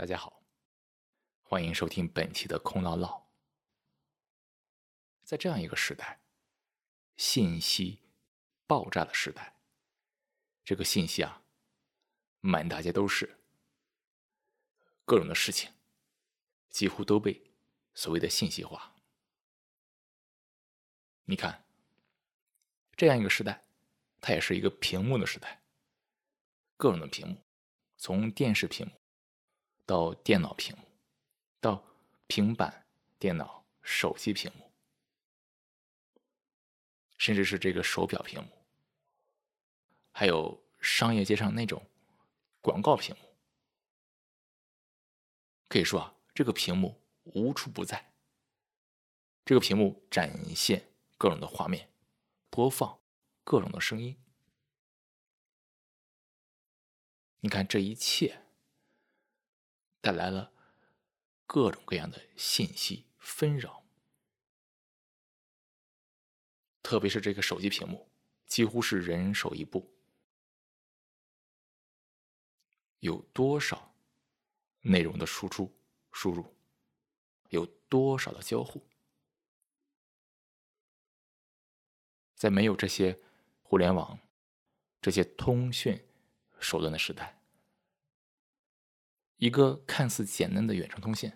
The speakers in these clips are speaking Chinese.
大家好，欢迎收听本期的空唠唠。在这样一个时代，信息爆炸的时代，这个信息啊，满大街都是，各种的事情，几乎都被所谓的信息化。你看，这样一个时代，它也是一个屏幕的时代，各种的屏幕，从电视屏幕。到电脑屏幕，到平板电脑、手机屏幕，甚至是这个手表屏幕，还有商业街上那种广告屏幕，可以说啊，这个屏幕无处不在。这个屏幕展现各种的画面，播放各种的声音。你看这一切。带来了各种各样的信息纷扰，特别是这个手机屏幕，几乎是人手一部，有多少内容的输出、输入，有多少的交互，在没有这些互联网、这些通讯手段的时代。一个看似简单的远程通信，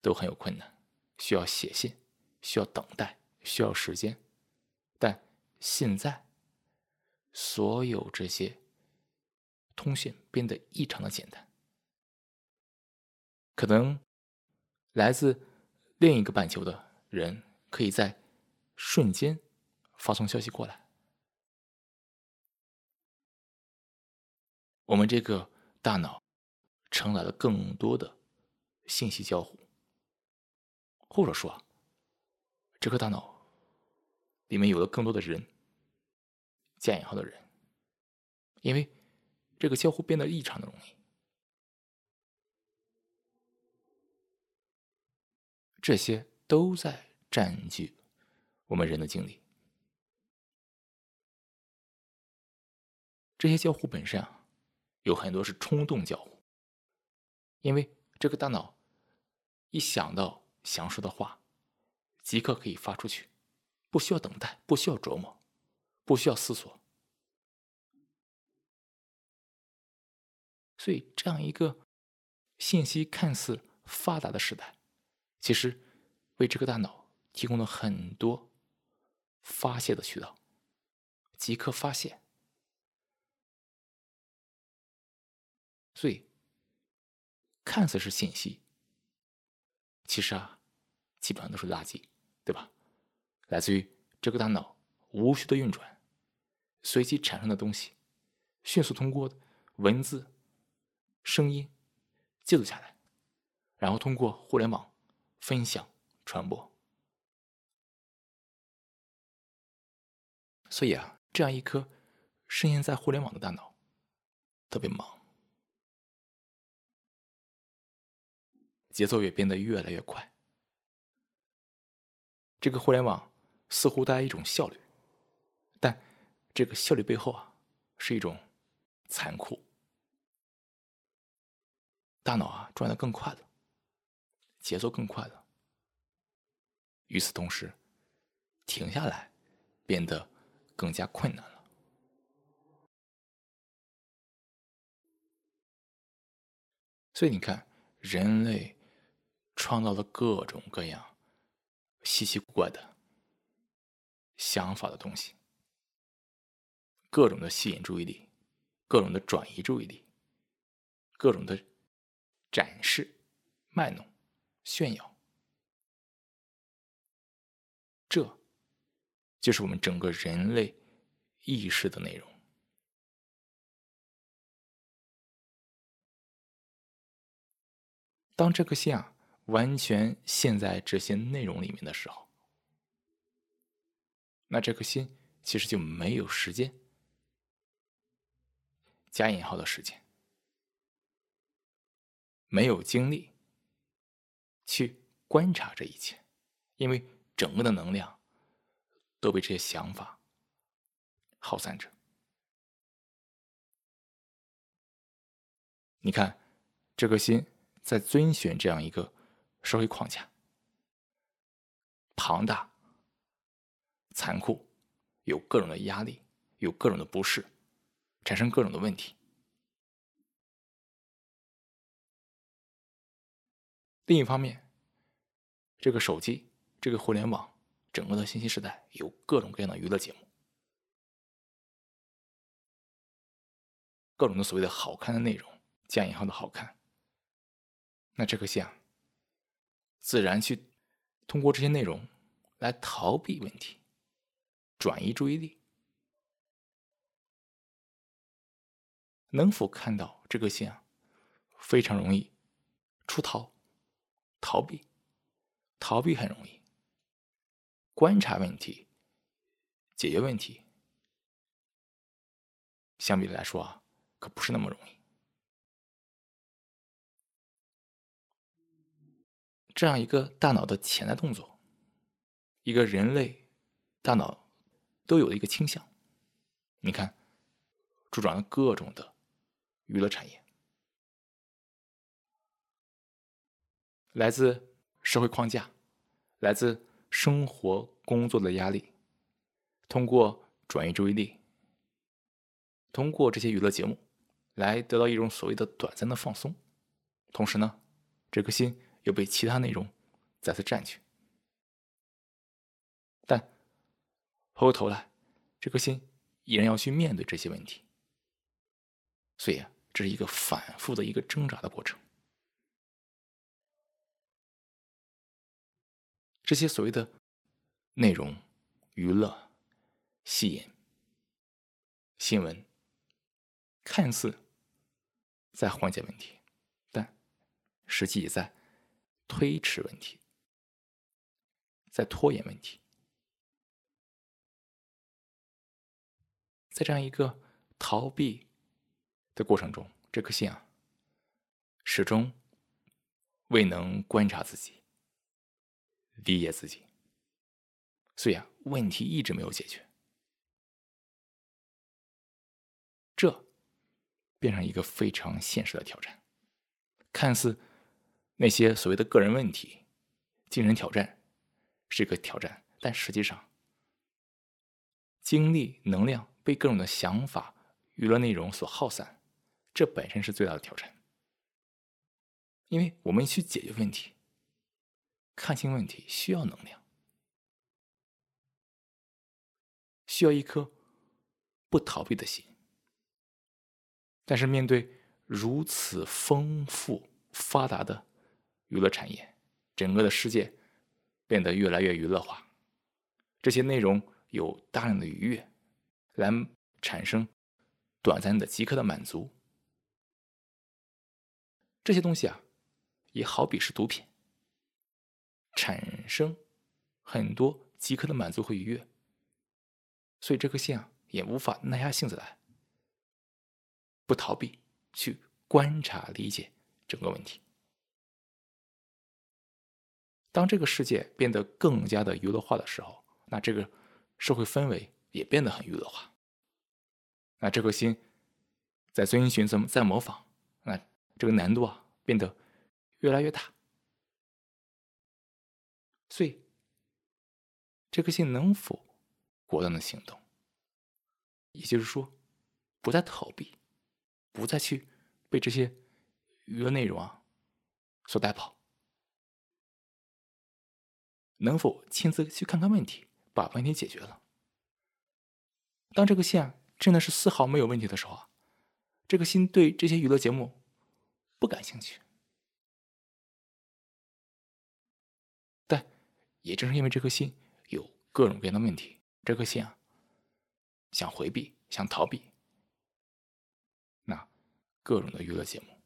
都很有困难，需要写信，需要等待，需要时间。但现在，所有这些通讯变得异常的简单。可能来自另一个半球的人，可以在瞬间发送消息过来。我们这个大脑。承载了更多的信息交互，或者说啊，这颗大脑里面有了更多的人，加引号的人，因为这个交互变得异常的容易，这些都在占据我们人的精力。这些交互本身啊，有很多是冲动交互。因为这个大脑一想到想说的话，即刻可以发出去，不需要等待，不需要琢磨，不需要思索。所以，这样一个信息看似发达的时代，其实为这个大脑提供了很多发泄的渠道，即刻发泄。看似是信息，其实啊，基本上都是垃圾，对吧？来自于这个大脑无序的运转，随机产生的东西，迅速通过文字、声音记录下来，然后通过互联网分享传播。所以啊，这样一颗深陷在互联网的大脑，特别忙。节奏也变得越来越快。这个互联网似乎带来一种效率，但这个效率背后啊，是一种残酷。大脑啊转得更快了，节奏更快了。与此同时，停下来变得更加困难了。所以你看，人类。创造了各种各样稀奇古怪的想法的东西，各种的吸引注意力，各种的转移注意力，各种的展示、卖弄、炫耀，这就是我们整个人类意识的内容。当这颗心啊。完全陷在这些内容里面的时候，那这颗心其实就没有时间（加引号的时间），没有精力去观察这一切，因为整个的能量都被这些想法耗散着。你看，这颗心在遵循这样一个社会框架，庞大、残酷，有各种的压力，有各种的不适，产生各种的问题。另一方面，这个手机、这个互联网，整个的信息时代有各种各样的娱乐节目。各种的所谓的好看的内容，加引号的好看，那这颗心啊，自然去通过这些内容来逃避问题，转移注意力。能否看到这个心啊，非常容易出逃、逃避，逃避很容易，观察问题、解决问题，相比来说啊。可不是那么容易。这样一个大脑的潜在动作，一个人类大脑都有的一个倾向。你看，助长了各种的娱乐产业，来自社会框架，来自生活工作的压力，通过转移注意力，通过这些娱乐节目。来得到一种所谓的短暂的放松，同时呢，这颗心又被其他内容再次占据。但回过头来，这颗心依然要去面对这些问题，所以啊，这是一个反复的一个挣扎的过程。这些所谓的内容、娱乐、吸引、新闻，看似。在缓解问题，但实际也在推迟问题，在拖延问题。在这样一个逃避的过程中，这颗心啊，始终未能观察自己、理解自己，所以啊，问题一直没有解决。这。变成一个非常现实的挑战，看似那些所谓的个人问题、精神挑战是一个挑战，但实际上，精力、能量被各种的想法、娱乐内容所耗散，这本身是最大的挑战。因为我们去解决问题、看清问题，需要能量，需要一颗不逃避的心。但是，面对如此丰富发达的娱乐产业，整个的世界变得越来越娱乐化，这些内容有大量的愉悦，来产生短暂的即刻的满足。这些东西啊，也好比是毒品，产生很多即刻的满足和愉悦，所以这颗心啊，也无法耐下性子来。不逃避，去观察、理解整个问题。当这个世界变得更加的娱乐化的时候，那这个社会氛围也变得很娱乐化。那这颗心在遵循、怎么在模仿，那这个难度啊变得越来越大。所以，这颗心能否果断的行动，也就是说，不再逃避。不再去被这些娱乐内容啊所带跑，能否亲自去看看问题，把问题解决了？当这个心真的是丝毫没有问题的时候啊，这个心对这些娱乐节目不感兴趣。但也正是因为这颗心有各种各样的问题，这颗心啊想回避，想逃避。那各种的娱乐节目，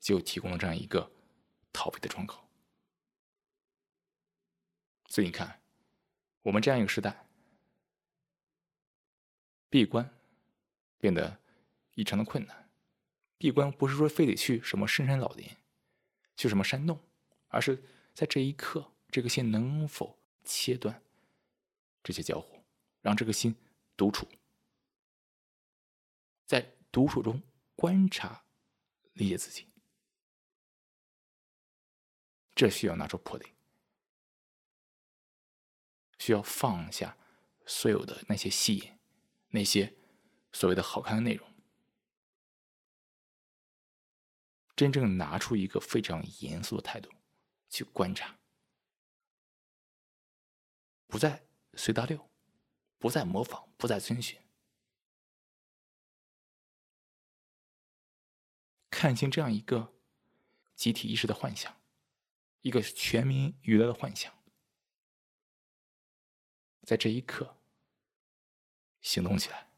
就提供了这样一个逃避的窗口。所以你看，我们这样一个时代，闭关变得异常的困难。闭关不是说非得去什么深山老林，去什么山洞，而是在这一刻，这个心能否切断这些交互，让这个心独处，在独处中。观察、理解自己，这需要拿出魄力，需要放下所有的那些戏言，那些所谓的好看的内容，真正拿出一个非常严肃的态度去观察，不再随大流，不再模仿，不再遵循，看清这样一个集体意识的幻想。一个全民娱乐的幻想，在这一刻行动起来，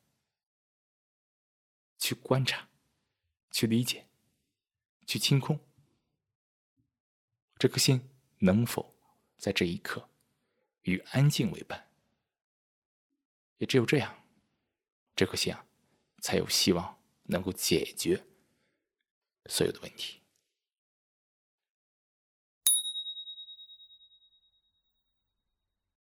去观察，去理解，去清空，这颗心能否在这一刻与安静为伴？也只有这样，这颗心啊，才有希望能够解决所有的问题。